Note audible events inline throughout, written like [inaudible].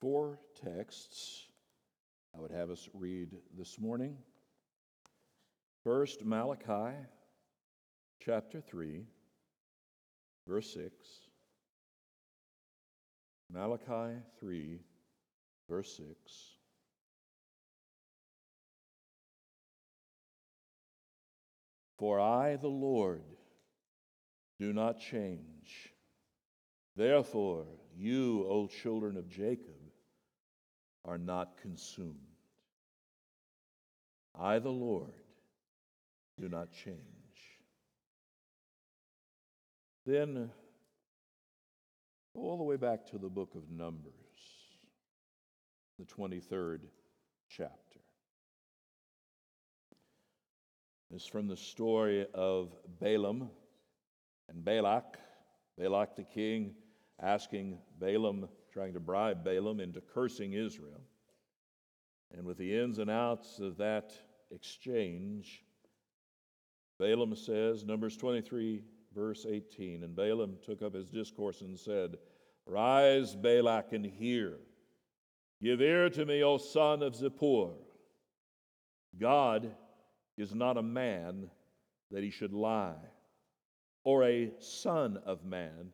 four texts I would have us read this morning. First, Malachi chapter 3, verse 6. Malachi 3, verse 6. For I, the Lord, do not change. Therefore, you, O children of Jacob, are not consumed. I, the Lord, do not change. Then go all the way back to the book of Numbers, the 23rd chapter. Is from the story of Balaam and Balak. Balak the king asking Balaam trying to bribe Balaam into cursing Israel. And with the ins and outs of that exchange, Balaam says, Numbers 23, verse 18, and Balaam took up his discourse and said, Rise, Balak, and hear. Give ear to me, O son of Zippor. God is not a man that he should lie, or a son of man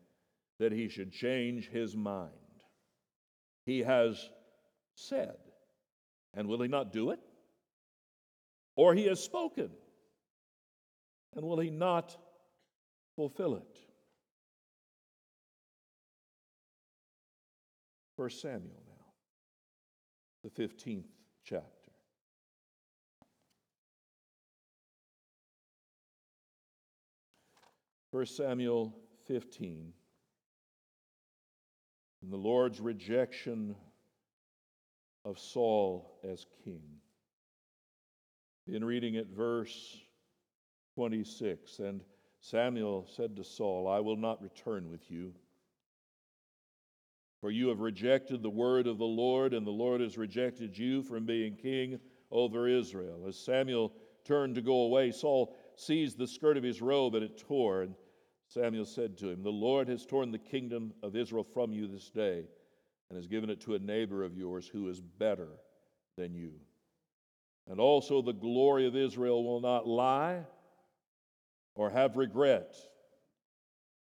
that he should change his mind. He has said, and will he not do it? Or he has spoken, and will he not fulfill it? First Samuel now, the 15th chapter. First Samuel 15 and the Lord's rejection of Saul as king. In reading at verse 26, and Samuel said to Saul, I will not return with you. For you have rejected the word of the Lord, and the Lord has rejected you from being king over Israel. As Samuel turned to go away, Saul seized the skirt of his robe, and it tore. And Samuel said to him, The Lord has torn the kingdom of Israel from you this day and has given it to a neighbor of yours who is better than you. And also the glory of Israel will not lie or have regret,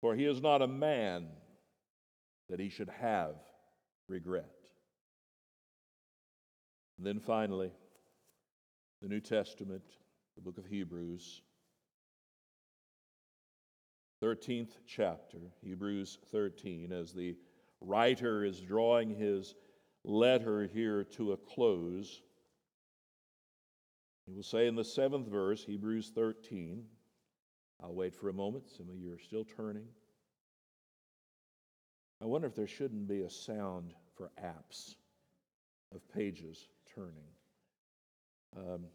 for he is not a man that he should have regret. And then finally, the New Testament, the book of Hebrews. 13th chapter, Hebrews 13, as the writer is drawing his letter here to a close. He will say in the seventh verse, Hebrews 13, I'll wait for a moment. Some of you are still turning. I wonder if there shouldn't be a sound for apps of pages turning. Um,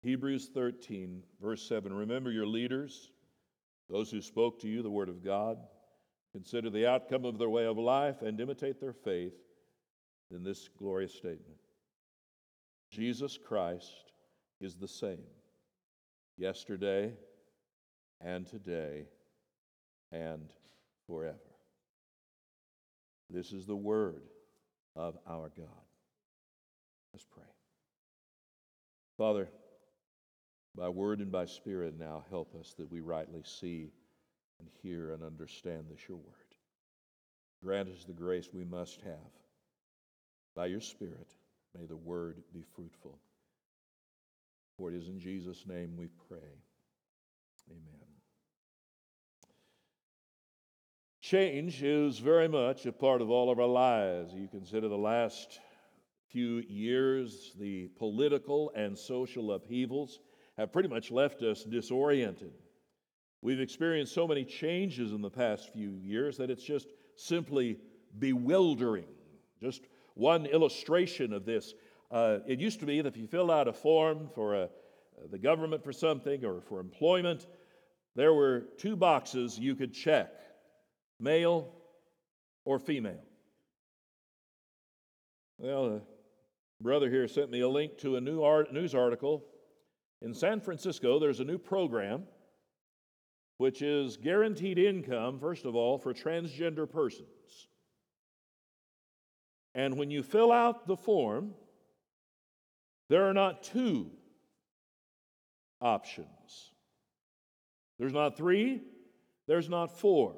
Hebrews 13, verse 7 Remember your leaders those who spoke to you the word of God, consider the outcome of their way of life and imitate their faith in this glorious statement Jesus Christ is the same yesterday and today and forever. This is the word of our God. Let's pray. Father, by word and by spirit, now help us that we rightly see and hear and understand this your word. Grant us the grace we must have. By your Spirit, may the word be fruitful. For it is in Jesus' name we pray. Amen. Change is very much a part of all of our lives. You consider the last few years, the political and social upheavals have pretty much left us disoriented. We've experienced so many changes in the past few years that it's just simply bewildering. Just one illustration of this. Uh, it used to be that if you filled out a form for a, uh, the government for something or for employment, there were two boxes you could check male or female. Well, a brother here sent me a link to a new art, news article in San Francisco, there's a new program which is guaranteed income, first of all, for transgender persons. And when you fill out the form, there are not two options. There's not three, there's not four.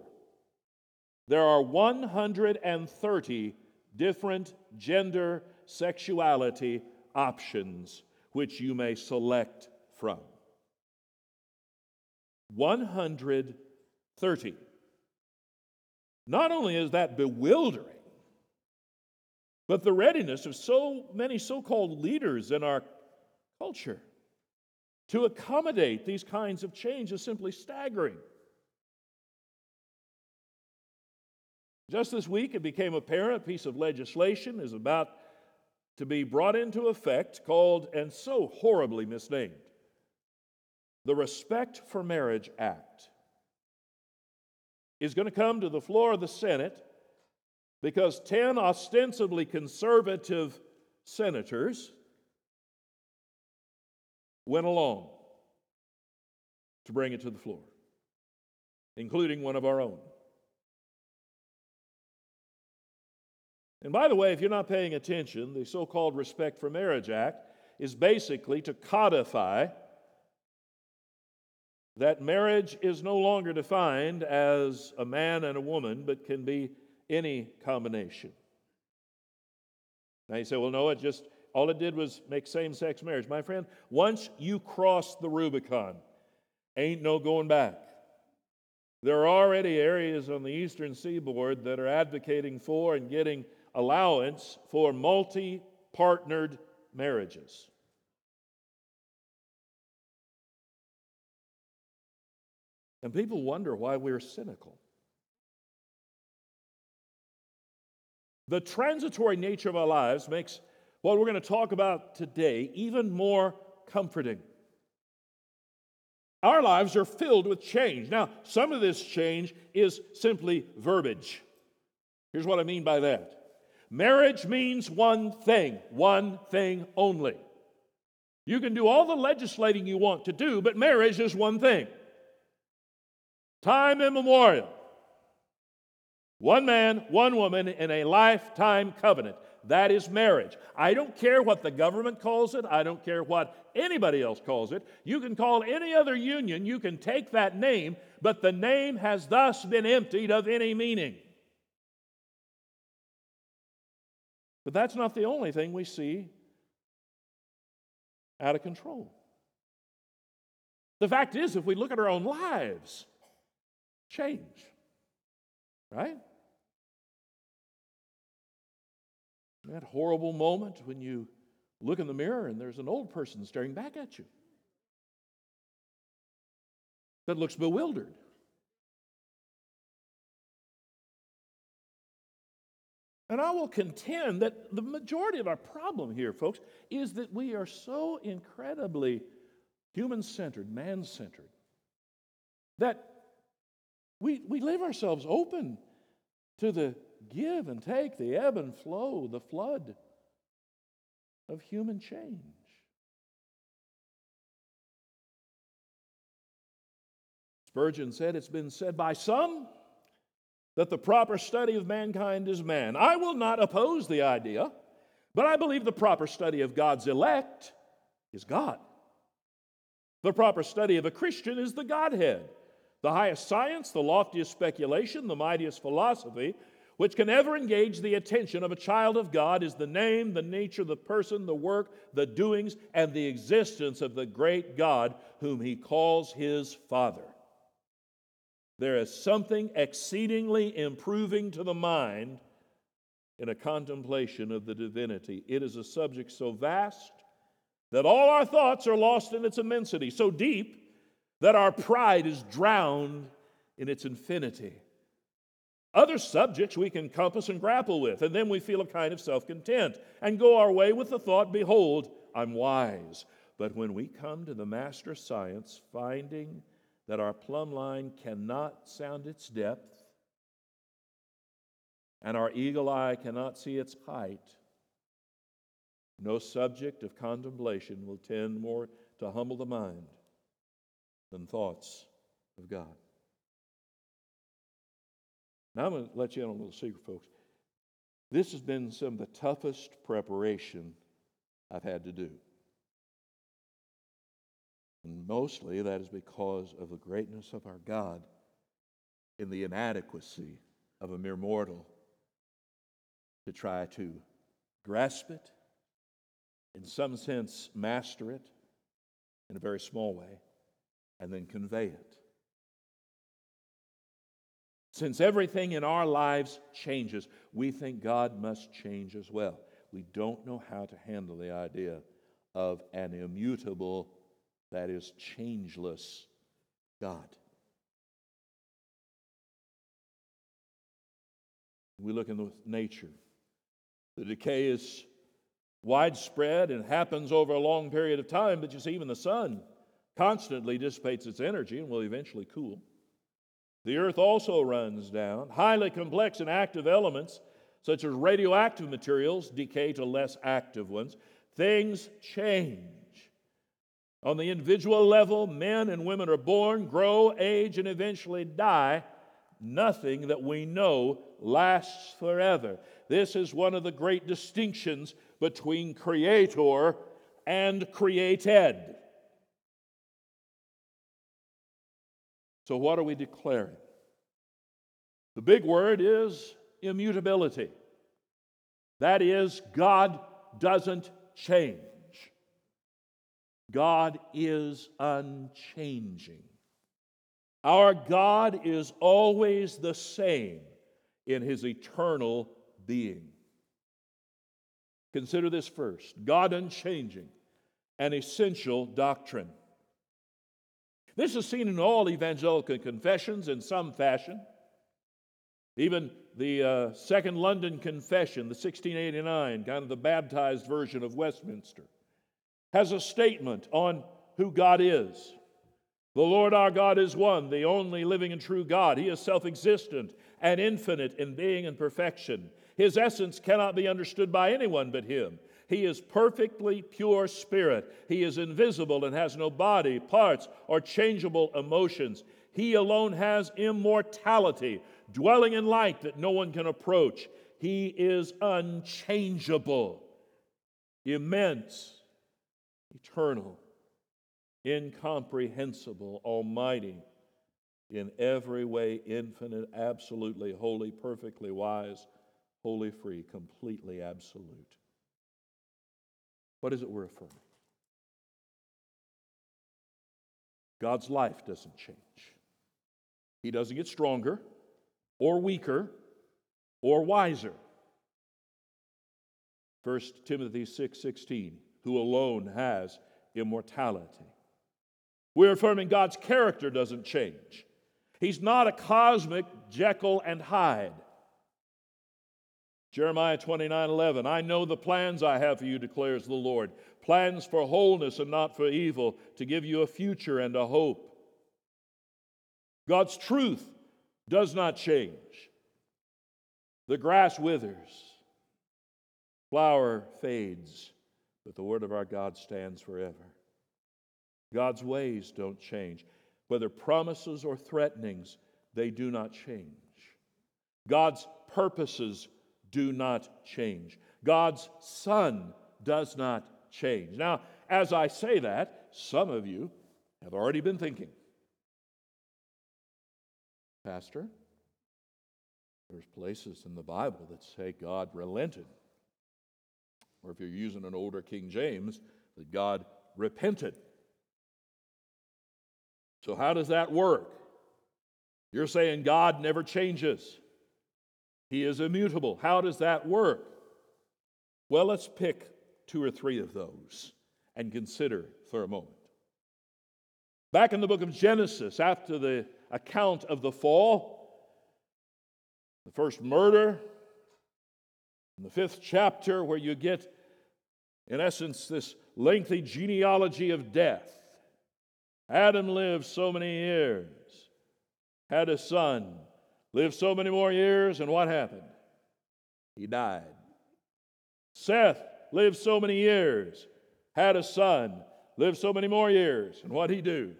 There are 130 different gender sexuality options which you may select from. 130. Not only is that bewildering, but the readiness of so many so called leaders in our culture to accommodate these kinds of change is simply staggering. Just this week, it became apparent a piece of legislation is about to be brought into effect called, and so horribly misnamed, the Respect for Marriage Act. Is going to come to the floor of the Senate because 10 ostensibly conservative senators went along to bring it to the floor, including one of our own. And by the way, if you're not paying attention, the so called Respect for Marriage Act is basically to codify that marriage is no longer defined as a man and a woman, but can be any combination. Now you say, well, no, it just, all it did was make same sex marriage. My friend, once you cross the Rubicon, ain't no going back. There are already areas on the eastern seaboard that are advocating for and getting allowance for multi partnered marriages. And people wonder why we're cynical. The transitory nature of our lives makes what we're going to talk about today even more comforting. Our lives are filled with change. Now, some of this change is simply verbiage. Here's what I mean by that Marriage means one thing, one thing only. You can do all the legislating you want to do, but marriage is one thing. Time immemorial. One man, one woman in a lifetime covenant. That is marriage. I don't care what the government calls it. I don't care what anybody else calls it. You can call any other union, you can take that name, but the name has thus been emptied of any meaning. But that's not the only thing we see out of control. The fact is, if we look at our own lives, change, right? That horrible moment when you look in the mirror and there's an old person staring back at you that looks bewildered. And I will contend that the majority of our problem here, folks, is that we are so incredibly human centered, man centered, that we, we leave ourselves open to the give and take, the ebb and flow, the flood of human change. Spurgeon said, It's been said by some that the proper study of mankind is man. I will not oppose the idea, but I believe the proper study of God's elect is God. The proper study of a Christian is the Godhead. The highest science, the loftiest speculation, the mightiest philosophy, which can ever engage the attention of a child of God, is the name, the nature, the person, the work, the doings, and the existence of the great God whom he calls his Father. There is something exceedingly improving to the mind in a contemplation of the divinity. It is a subject so vast that all our thoughts are lost in its immensity, so deep that our pride is drowned in its infinity. Other subjects we can compass and grapple with, and then we feel a kind of self content and go our way with the thought, Behold, I'm wise. But when we come to the master science, finding that our plumb line cannot sound its depth and our eagle eye cannot see its height, no subject of contemplation will tend more to humble the mind than thoughts of God. Now, I'm going to let you in on a little secret, folks. This has been some of the toughest preparation I've had to do. And mostly that is because of the greatness of our God in the inadequacy of a mere mortal to try to grasp it, in some sense, master it in a very small way, and then convey it. Since everything in our lives changes, we think God must change as well. We don't know how to handle the idea of an immutable, that is, changeless God. We look in the nature. The decay is widespread and happens over a long period of time, but you see, even the sun constantly dissipates its energy and will eventually cool. The earth also runs down. Highly complex and active elements, such as radioactive materials, decay to less active ones. Things change. On the individual level, men and women are born, grow, age, and eventually die. Nothing that we know lasts forever. This is one of the great distinctions between creator and created. So, what are we declaring? The big word is immutability. That is, God doesn't change. God is unchanging. Our God is always the same in his eternal being. Consider this first God unchanging, an essential doctrine. This is seen in all evangelical confessions in some fashion. Even the uh, Second London Confession, the 1689, kind of the baptized version of Westminster, has a statement on who God is. The Lord our God is one, the only living and true God. He is self existent and infinite in being and perfection. His essence cannot be understood by anyone but Him. He is perfectly pure spirit. He is invisible and has no body, parts, or changeable emotions. He alone has immortality, dwelling in light that no one can approach. He is unchangeable, immense, eternal, incomprehensible, almighty, in every way infinite, absolutely holy, perfectly wise, wholly free, completely absolute. What is it we're affirming? God's life doesn't change. He doesn't get stronger or weaker or wiser. 1 Timothy 6 16, who alone has immortality. We're affirming God's character doesn't change. He's not a cosmic Jekyll and Hyde. Jeremiah 29 11, I know the plans I have for you, declares the Lord plans for wholeness and not for evil, to give you a future and a hope. God's truth does not change. The grass withers, flower fades, but the word of our God stands forever. God's ways don't change. Whether promises or threatenings, they do not change. God's purposes do not change. God's Son does not change. Now, as I say that, some of you have already been thinking, Pastor, there's places in the Bible that say God relented. Or if you're using an older King James, that God repented. So, how does that work? You're saying God never changes. He is immutable. How does that work? Well, let's pick two or three of those and consider for a moment. Back in the book of Genesis, after the account of the fall, the first murder, in the fifth chapter, where you get, in essence, this lengthy genealogy of death. Adam lived so many years, had a son, lived so many more years, and what happened? He died. Seth lived so many years, had a son, lived so many more years, and what he do?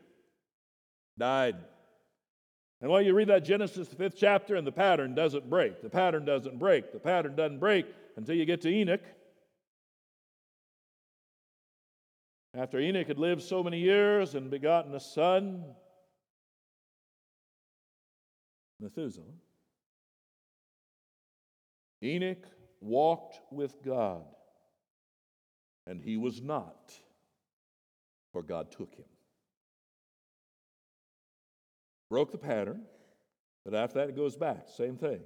Died. And while you read that Genesis, the fifth chapter, and the pattern doesn't break. The pattern doesn't break. The pattern doesn't break until you get to Enoch. After Enoch had lived so many years and begotten a son, Methuselah, Enoch walked with God, and he was not, for God took him. Broke the pattern, but after that it goes back. Same thing.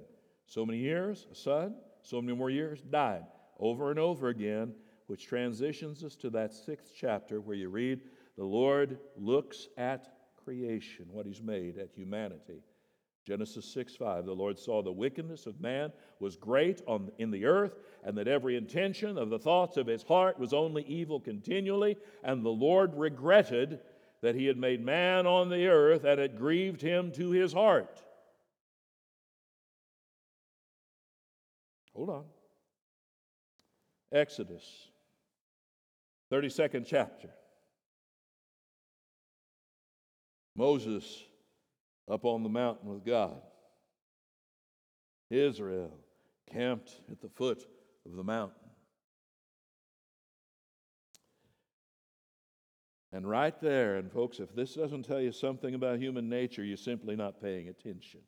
So many years, a son, so many more years, died. Over and over again, which transitions us to that sixth chapter where you read, The Lord looks at creation, what He's made, at humanity. Genesis 6 5, the Lord saw the wickedness of man was great on, in the earth, and that every intention of the thoughts of his heart was only evil continually. And the Lord regretted that he had made man on the earth, and it grieved him to his heart. Hold on. Exodus, 32nd chapter. Moses up on the mountain with God. Israel camped at the foot of the mountain. And right there, and folks, if this doesn't tell you something about human nature, you're simply not paying attention.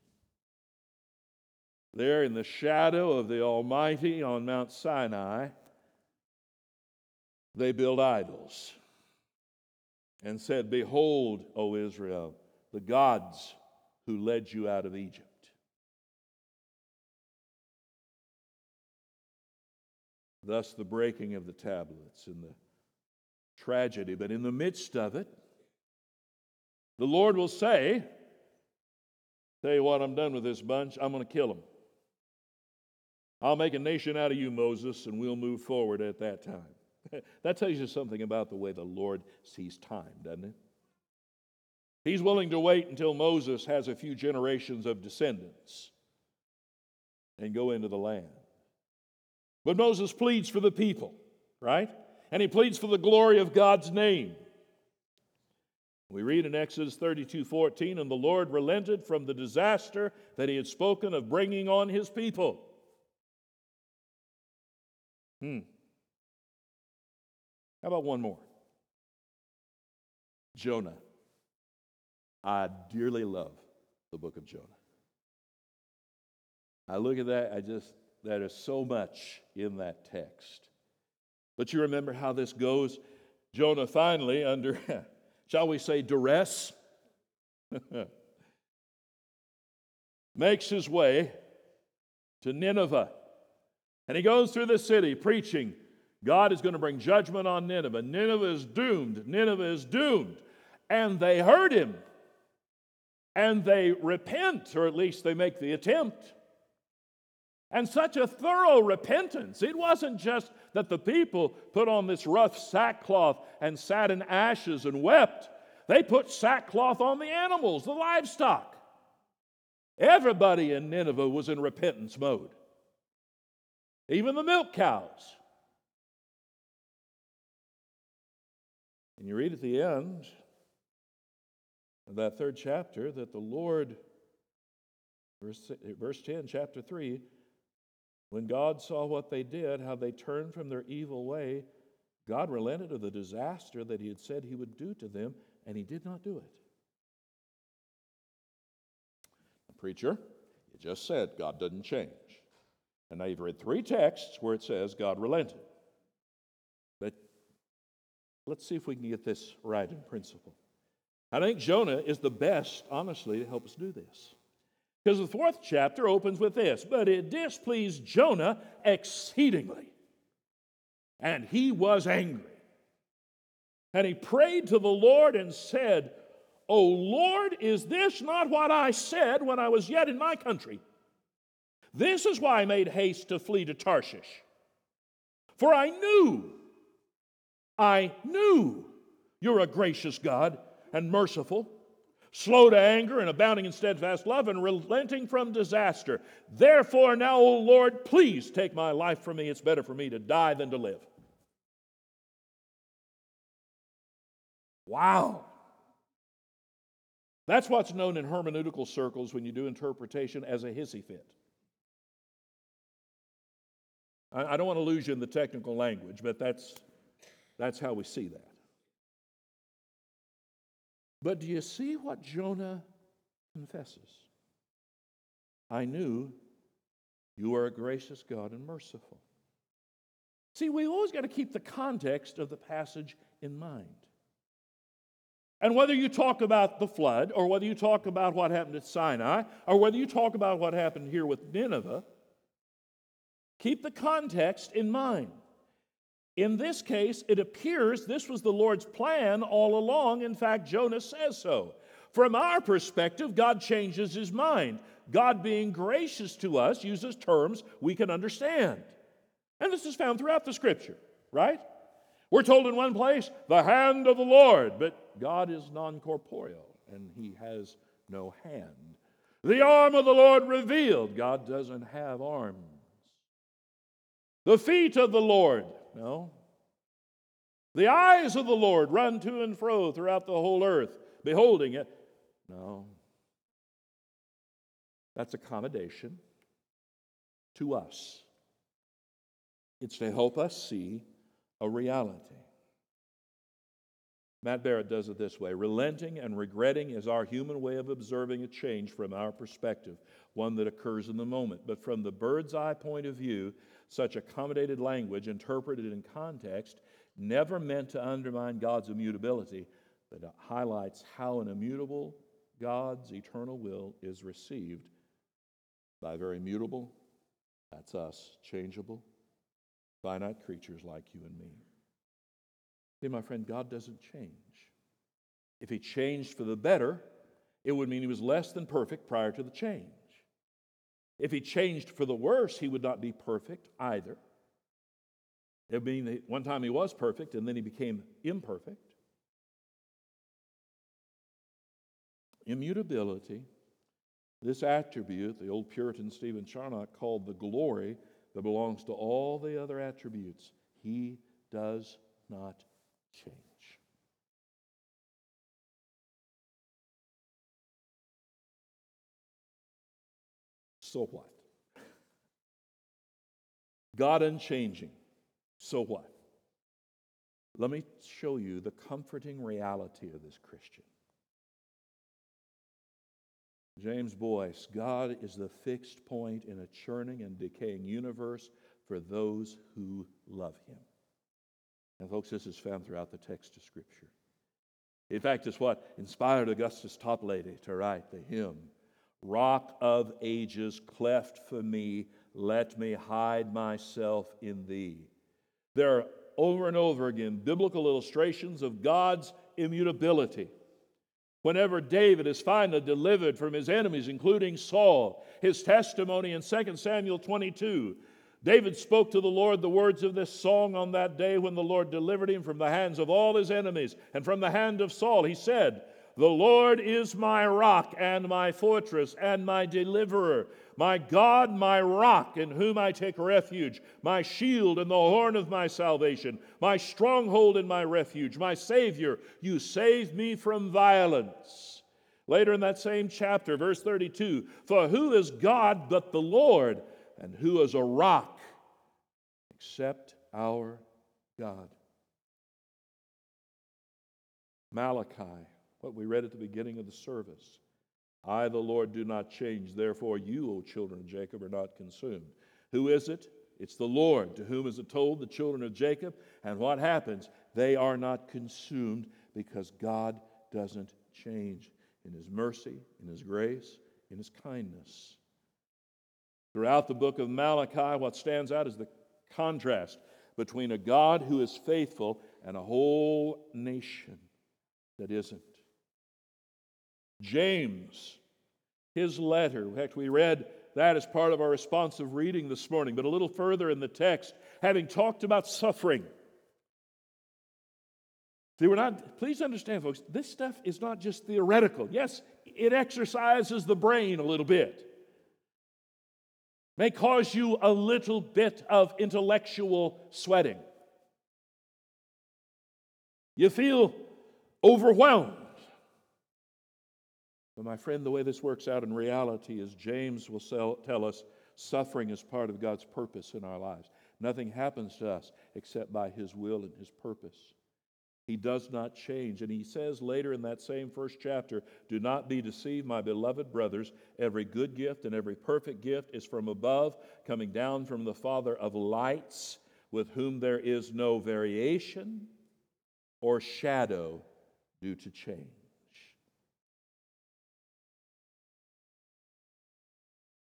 There in the shadow of the Almighty on Mount Sinai, they build idols and said, Behold, O Israel, the gods who led you out of Egypt. Thus, the breaking of the tablets and the tragedy. But in the midst of it, the Lord will say, Tell you what, I'm done with this bunch. I'm going to kill them. I'll make a nation out of you, Moses, and we'll move forward at that time. [laughs] that tells you something about the way the Lord sees time, doesn't it? He's willing to wait until Moses has a few generations of descendants and go into the land. But Moses pleads for the people, right? And he pleads for the glory of God's name. We read in Exodus 32 14, and the Lord relented from the disaster that he had spoken of bringing on his people. Hmm. How about one more? Jonah. I dearly love the book of Jonah. I look at that, I just, there is so much in that text. But you remember how this goes? Jonah finally, under, [laughs] shall we say, duress, [laughs] makes his way to Nineveh. And he goes through the city preaching, God is going to bring judgment on Nineveh. Nineveh is doomed. Nineveh is doomed. And they heard him and they repent, or at least they make the attempt. And such a thorough repentance. It wasn't just that the people put on this rough sackcloth and sat in ashes and wept. They put sackcloth on the animals, the livestock. Everybody in Nineveh was in repentance mode, even the milk cows. And you read at the end, of that third chapter that the Lord, verse, verse 10, chapter 3, when God saw what they did, how they turned from their evil way, God relented of the disaster that He had said He would do to them, and He did not do it. Preacher, you just said God doesn't change. And now you've read three texts where it says God relented. But let's see if we can get this right in principle. I think Jonah is the best, honestly, to help us do this. Because the fourth chapter opens with this But it displeased Jonah exceedingly, and he was angry. And he prayed to the Lord and said, O Lord, is this not what I said when I was yet in my country? This is why I made haste to flee to Tarshish. For I knew, I knew you're a gracious God and merciful, slow to anger and abounding in steadfast love, and relenting from disaster. Therefore, now, O Lord, please take my life from me. It's better for me to die than to live. Wow. That's what's known in hermeneutical circles when you do interpretation as a hissy fit. I, don't want to lose you in the technical language, but that's, that's how we see that. But do you see what Jonah confesses? I knew you are a gracious God and merciful. See, we always got to keep the context of the passage in mind. And whether you talk about the flood, or whether you talk about what happened at Sinai, or whether you talk about what happened here with Nineveh, keep the context in mind. In this case, it appears this was the Lord's plan all along. In fact, Jonah says so. From our perspective, God changes his mind. God, being gracious to us, uses terms we can understand. And this is found throughout the scripture, right? We're told in one place, the hand of the Lord, but God is non corporeal and he has no hand. The arm of the Lord revealed, God doesn't have arms. The feet of the Lord, no. The eyes of the Lord run to and fro throughout the whole earth, beholding it, no. That's accommodation to us. It's to help us see a reality. Matt Barrett does it this way relenting and regretting is our human way of observing a change from our perspective, one that occurs in the moment. But from the bird's eye point of view, such accommodated language, interpreted in context, never meant to undermine God's immutability, but it highlights how an immutable God's eternal will is received by very mutable, that's us, changeable, finite creatures like you and me. See, my friend, God doesn't change. If He changed for the better, it would mean He was less than perfect prior to the change. If He changed for the worse, He would not be perfect either. It would mean that one time He was perfect and then He became imperfect. Immutability, this attribute, the old Puritan Stephen Charnock called the glory that belongs to all the other attributes. He does not change. So what? God unchanging. So what? Let me show you the comforting reality of this Christian. James Boice God is the fixed point in a churning and decaying universe for those who love him. And, folks, this is found throughout the text of Scripture. In fact, it's what inspired Augustus Toplady to write the hymn Rock of ages, cleft for me, let me hide myself in thee. There are over and over again biblical illustrations of God's immutability. Whenever David is finally delivered from his enemies, including Saul, his testimony in 2 Samuel 22, David spoke to the Lord the words of this song on that day when the Lord delivered him from the hands of all his enemies and from the hand of Saul. He said, The Lord is my rock and my fortress and my deliverer my God, my rock, in whom I take refuge, my shield and the horn of my salvation, my stronghold and my refuge, my Savior, you save me from violence. Later in that same chapter, verse 32 For who is God but the Lord, and who is a rock except our God? Malachi, what we read at the beginning of the service. I, the Lord, do not change. Therefore, you, O children of Jacob, are not consumed. Who is it? It's the Lord. To whom is it told? The children of Jacob. And what happens? They are not consumed because God doesn't change in His mercy, in His grace, in His kindness. Throughout the book of Malachi, what stands out is the contrast between a God who is faithful and a whole nation that isn't. James, his letter. In fact, we read that as part of our responsive reading this morning, but a little further in the text, having talked about suffering. See, we're not, please understand, folks, this stuff is not just theoretical. Yes, it exercises the brain a little bit, may cause you a little bit of intellectual sweating. You feel overwhelmed. But, my friend, the way this works out in reality is James will sell, tell us suffering is part of God's purpose in our lives. Nothing happens to us except by His will and His purpose. He does not change. And he says later in that same first chapter Do not be deceived, my beloved brothers. Every good gift and every perfect gift is from above, coming down from the Father of lights, with whom there is no variation or shadow due to change.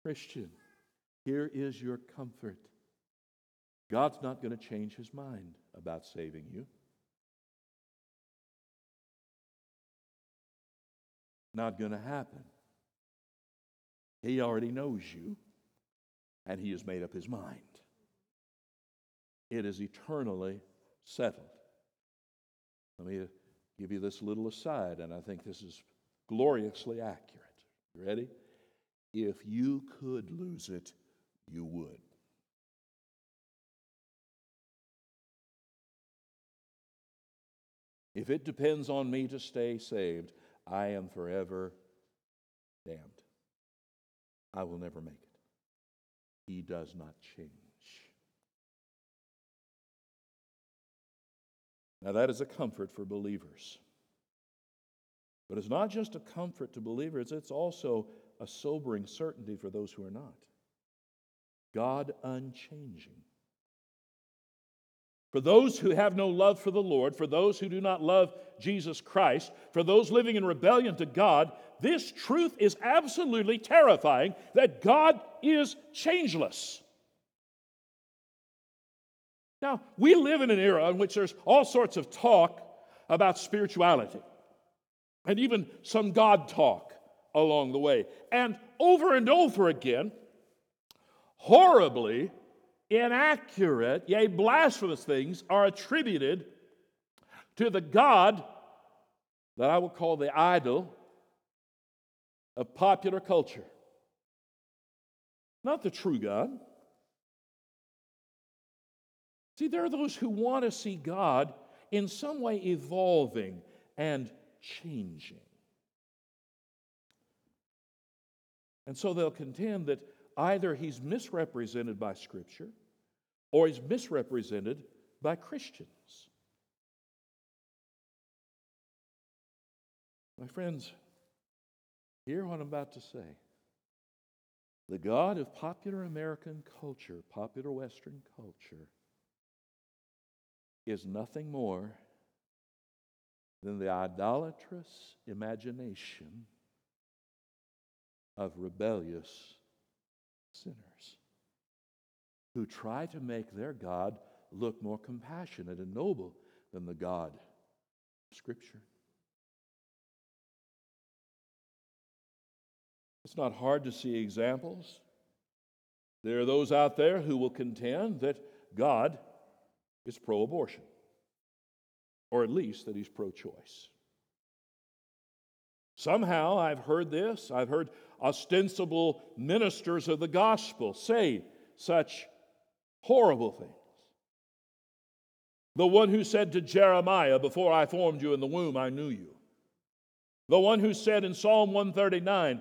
Christian, here is your comfort. God's not going to change his mind about saving you. Not going to happen. He already knows you, and he has made up his mind. It is eternally settled. Let me uh, give you this little aside, and I think this is gloriously accurate. You ready? If you could lose it, you would. If it depends on me to stay saved, I am forever damned. I will never make it. He does not change. Now, that is a comfort for believers. But it's not just a comfort to believers, it's also a sobering certainty for those who are not. God unchanging. For those who have no love for the Lord, for those who do not love Jesus Christ, for those living in rebellion to God, this truth is absolutely terrifying that God is changeless. Now, we live in an era in which there's all sorts of talk about spirituality and even some God talk along the way. And over and over again, horribly inaccurate, yea, blasphemous things are attributed to the God that I will call the idol of popular culture. Not the true God. See, there are those who want to see God in some way evolving and changing. And so they'll contend that either he's misrepresented by Scripture or he's misrepresented by Christians. My friends, hear what I'm about to say. The God of popular American culture, popular Western culture, is nothing more than the idolatrous imagination of rebellious sinners who try to make their God look more compassionate and noble than the God of Scripture. It's not hard to see examples. There are those out there who will contend that God is pro abortion, or at least that he's pro choice. Somehow I've heard this, I've heard ostensible ministers of the gospel say such horrible things. The one who said to Jeremiah, Before I formed you in the womb, I knew you. The one who said in Psalm 139,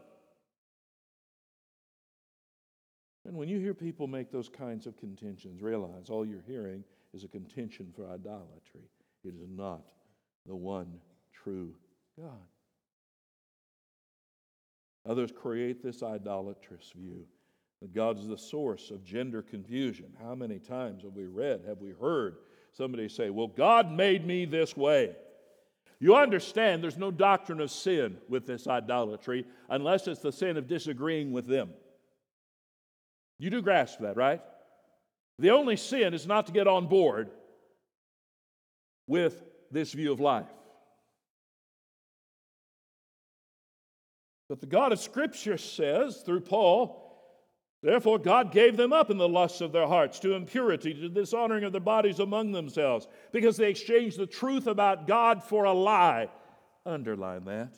And when you hear people make those kinds of contentions, realize all you're hearing is a contention for idolatry. It is not the one true God. Others create this idolatrous view that God is the source of gender confusion. How many times have we read, have we heard somebody say, Well, God made me this way? You understand there's no doctrine of sin with this idolatry unless it's the sin of disagreeing with them. You do grasp that, right? The only sin is not to get on board with this view of life. But the God of Scripture says through Paul Therefore, God gave them up in the lusts of their hearts to impurity, to dishonoring of their bodies among themselves, because they exchanged the truth about God for a lie. Underline that.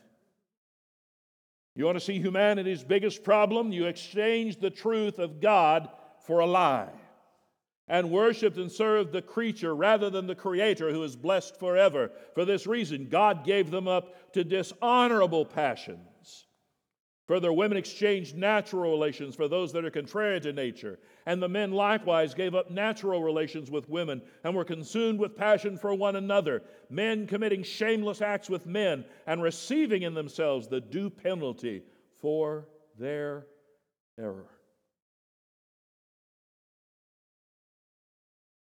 You want to see humanity's biggest problem? You exchange the truth of God for a lie and worshiped and served the creature rather than the Creator who is blessed forever. For this reason, God gave them up to dishonorable passions. Further, women exchanged natural relations for those that are contrary to nature. And the men likewise gave up natural relations with women and were consumed with passion for one another, men committing shameless acts with men and receiving in themselves the due penalty for their error.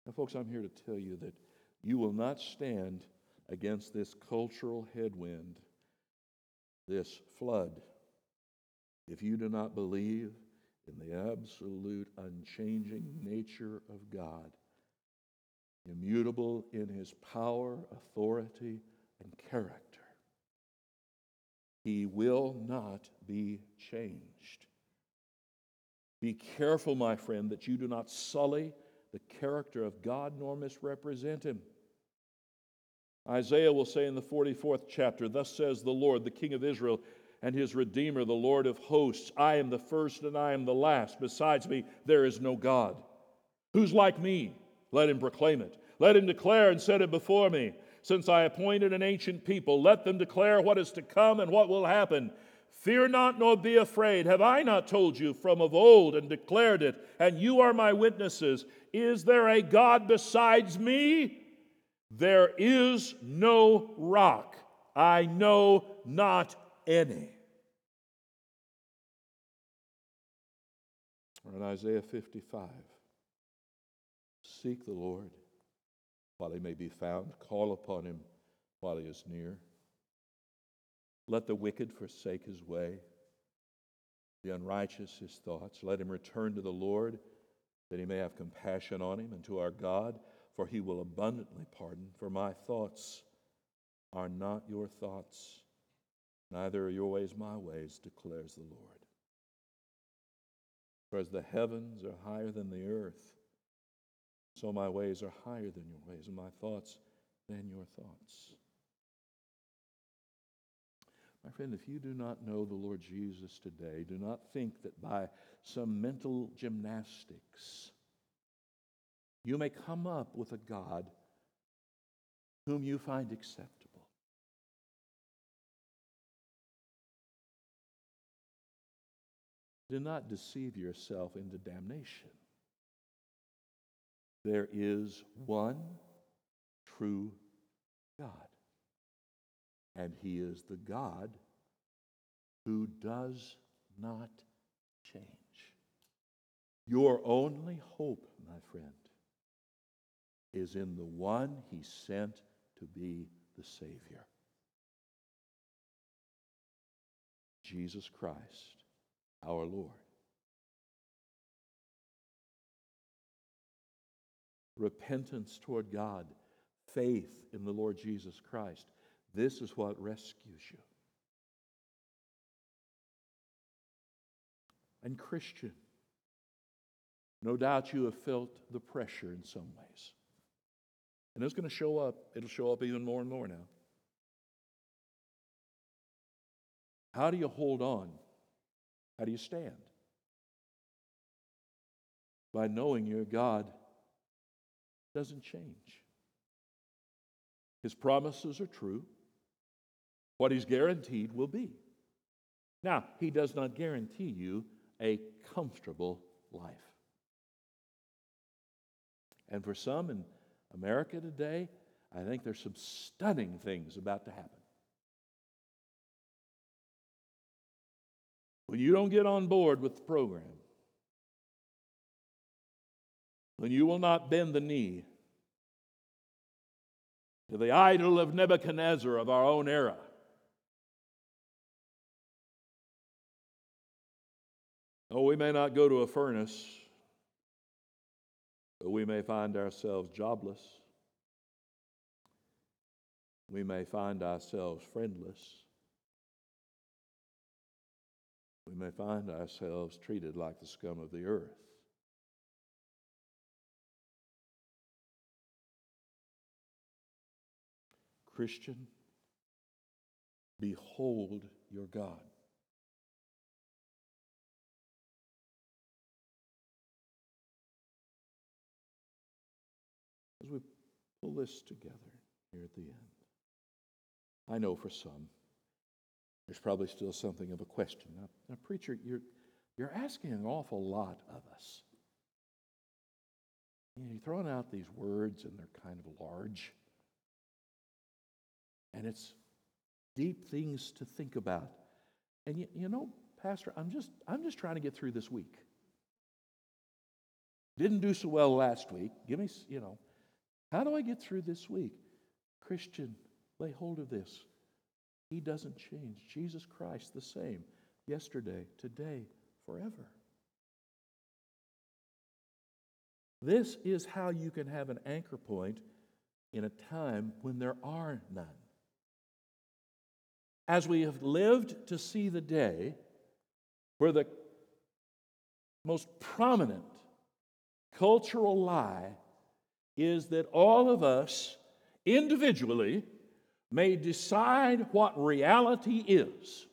Now, folks, I'm here to tell you that you will not stand against this cultural headwind, this flood if you do not believe in the absolute unchanging nature of God, immutable in his power, authority, and character, he will not be changed. Be careful, my friend, that you do not sully the character of God nor misrepresent him. Isaiah will say in the 44th chapter, Thus says the Lord, the King of Israel, and his Redeemer, the Lord of hosts. I am the first and I am the last. Besides me, there is no God. Who's like me? Let him proclaim it. Let him declare and set it before me. Since I appointed an ancient people, let them declare what is to come and what will happen. Fear not, nor be afraid. Have I not told you from of old and declared it? And you are my witnesses. Is there a God besides me? There is no rock. I know not any. Or in Isaiah 55 Seek the Lord while he may be found, call upon him while he is near. Let the wicked forsake his way, the unrighteous his thoughts. Let him return to the Lord, that he may have compassion on him, and to our God, for he will abundantly pardon. For my thoughts are not your thoughts Neither are your ways my ways, declares the Lord. For as the heavens are higher than the earth, so my ways are higher than your ways, and my thoughts than your thoughts. My friend, if you do not know the Lord Jesus today, do not think that by some mental gymnastics you may come up with a God whom you find acceptable. Do not deceive yourself into damnation. There is one true God, and He is the God who does not change. Your only hope, my friend, is in the one He sent to be the Savior Jesus Christ our Lord. Repentance toward God, faith in the Lord Jesus Christ. This is what rescues you. And Christian, no doubt you have felt the pressure in some ways. And it's going to show up. It'll show up even more and more now. How do you hold on how do you stand? By knowing your God doesn't change. His promises are true. What he's guaranteed will be. Now, he does not guarantee you a comfortable life. And for some in America today, I think there's some stunning things about to happen. When you don't get on board with the program, when you will not bend the knee to the idol of Nebuchadnezzar of our own era. Oh, we may not go to a furnace, but we may find ourselves jobless. We may find ourselves friendless. We may find ourselves treated like the scum of the earth. Christian, behold your God. As we pull this together here at the end, I know for some, there's probably still something of a question. Now, now preacher, you're, you're asking an awful lot of us. You're throwing out these words and they're kind of large. And it's deep things to think about. And you, you know, Pastor, I'm just I'm just trying to get through this week. Didn't do so well last week. Give me, you know, how do I get through this week? Christian, lay hold of this. He doesn't change. Jesus Christ, the same, yesterday, today, forever. This is how you can have an anchor point in a time when there are none. As we have lived to see the day where the most prominent cultural lie is that all of us individually may decide what reality is.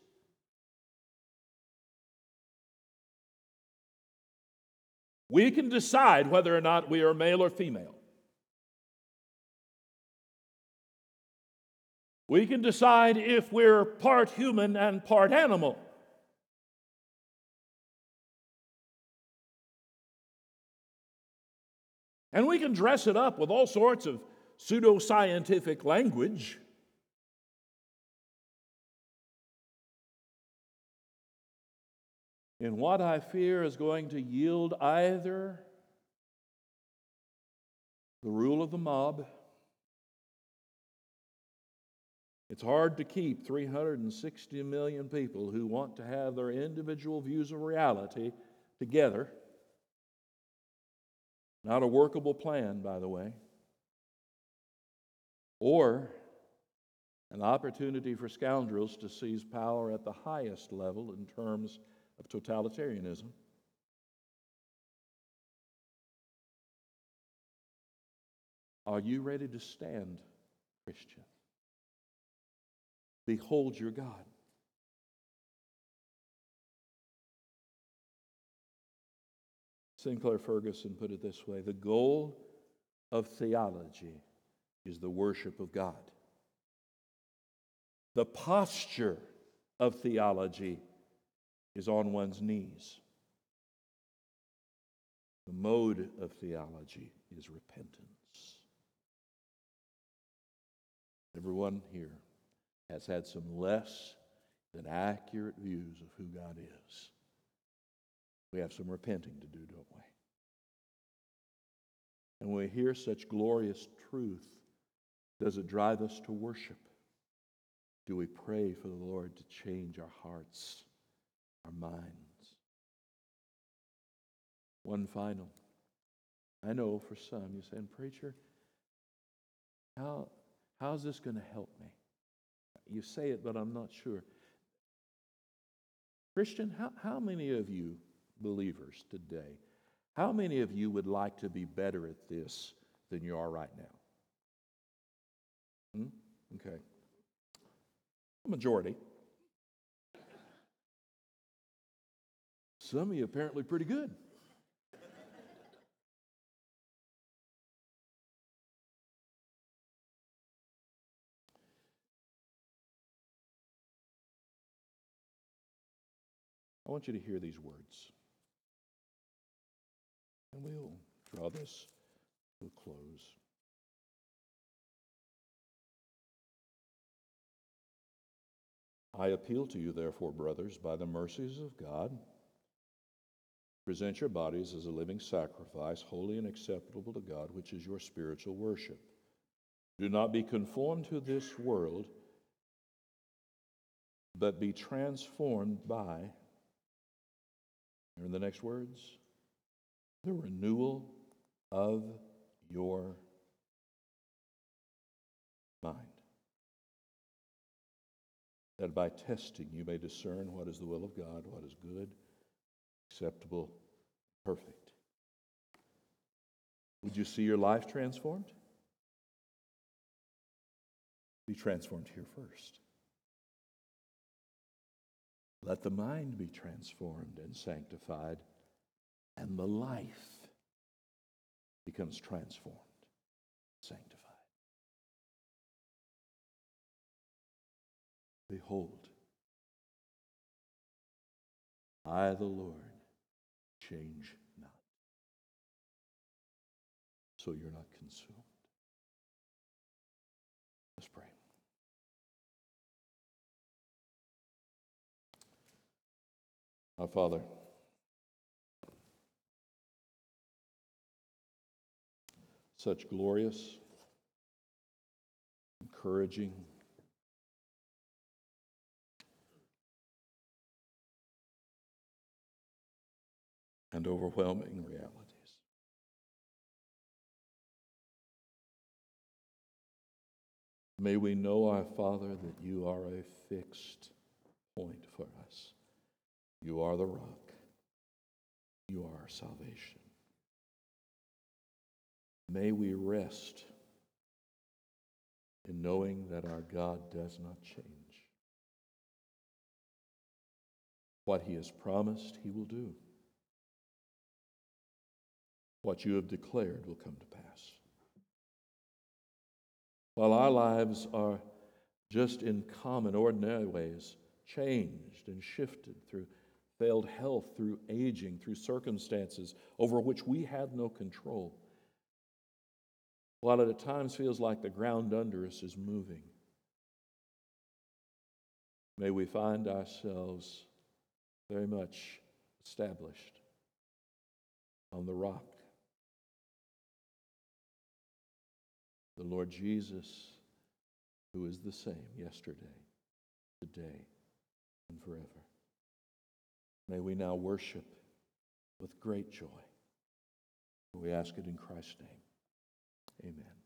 We can decide whether or not we are male or female. We can decide if we're part human and part animal. And we can dress it up with all sorts of pseudoscientific language. In what I fear is going to yield either the rule of the mob. It's hard to keep 360 million people who want to have their individual views of reality together. Not a workable plan, by the way. Or an opportunity for scoundrels to seize power at the highest level in terms of totalitarianism. Are you ready to stand, Christian? Behold your God. Sinclair Ferguson put it this way the goal of theology is the worship of God. The posture of theology is on one's knees. The mode of theology is repentance. Everyone here has had some less than accurate views of who God is. We have some repenting to do, don't we? And when we hear such glorious truth, does it drive us to worship? Do we pray for the Lord to change our hearts? Our minds. One final. I know for some, you say, Preacher, how, how's this going to help me? You say it, but I'm not sure. Christian, how, how many of you believers today, how many of you would like to be better at this than you are right now? Hmm? Okay. Majority. Some of you apparently pretty good. I want you to hear these words. And we'll draw this to a close. I appeal to you, therefore, brothers, by the mercies of God Present your bodies as a living sacrifice, holy and acceptable to God, which is your spiritual worship. Do not be conformed to this world, but be transformed by, in the next words, the renewal of your mind. that by testing you may discern what is the will of God, what is good, acceptable, perfect. Would you see your life transformed? Be transformed here first. Let the mind be transformed and sanctified, and the life becomes transformed, sanctified. Behold, I, the Lord, change not. So you're not consumed. Let's pray. Our Father, such glorious, encouraging, and overwhelming realities. May we know, our Father, that you are a fixed point for us. You are the rock. You are our salvation. May we rest in knowing that our God does not change. What he has promised, he will do. What you have declared will come to pass. While our lives are just in common, ordinary ways, changed and shifted through failed health, through aging, through circumstances over which we have no control. While it at times feels like the ground under us is moving, may we find ourselves very much established on the rock. The Lord Jesus, who is the same yesterday, today, and forever. May we now worship with great joy. We ask it in Christ's name. Amen.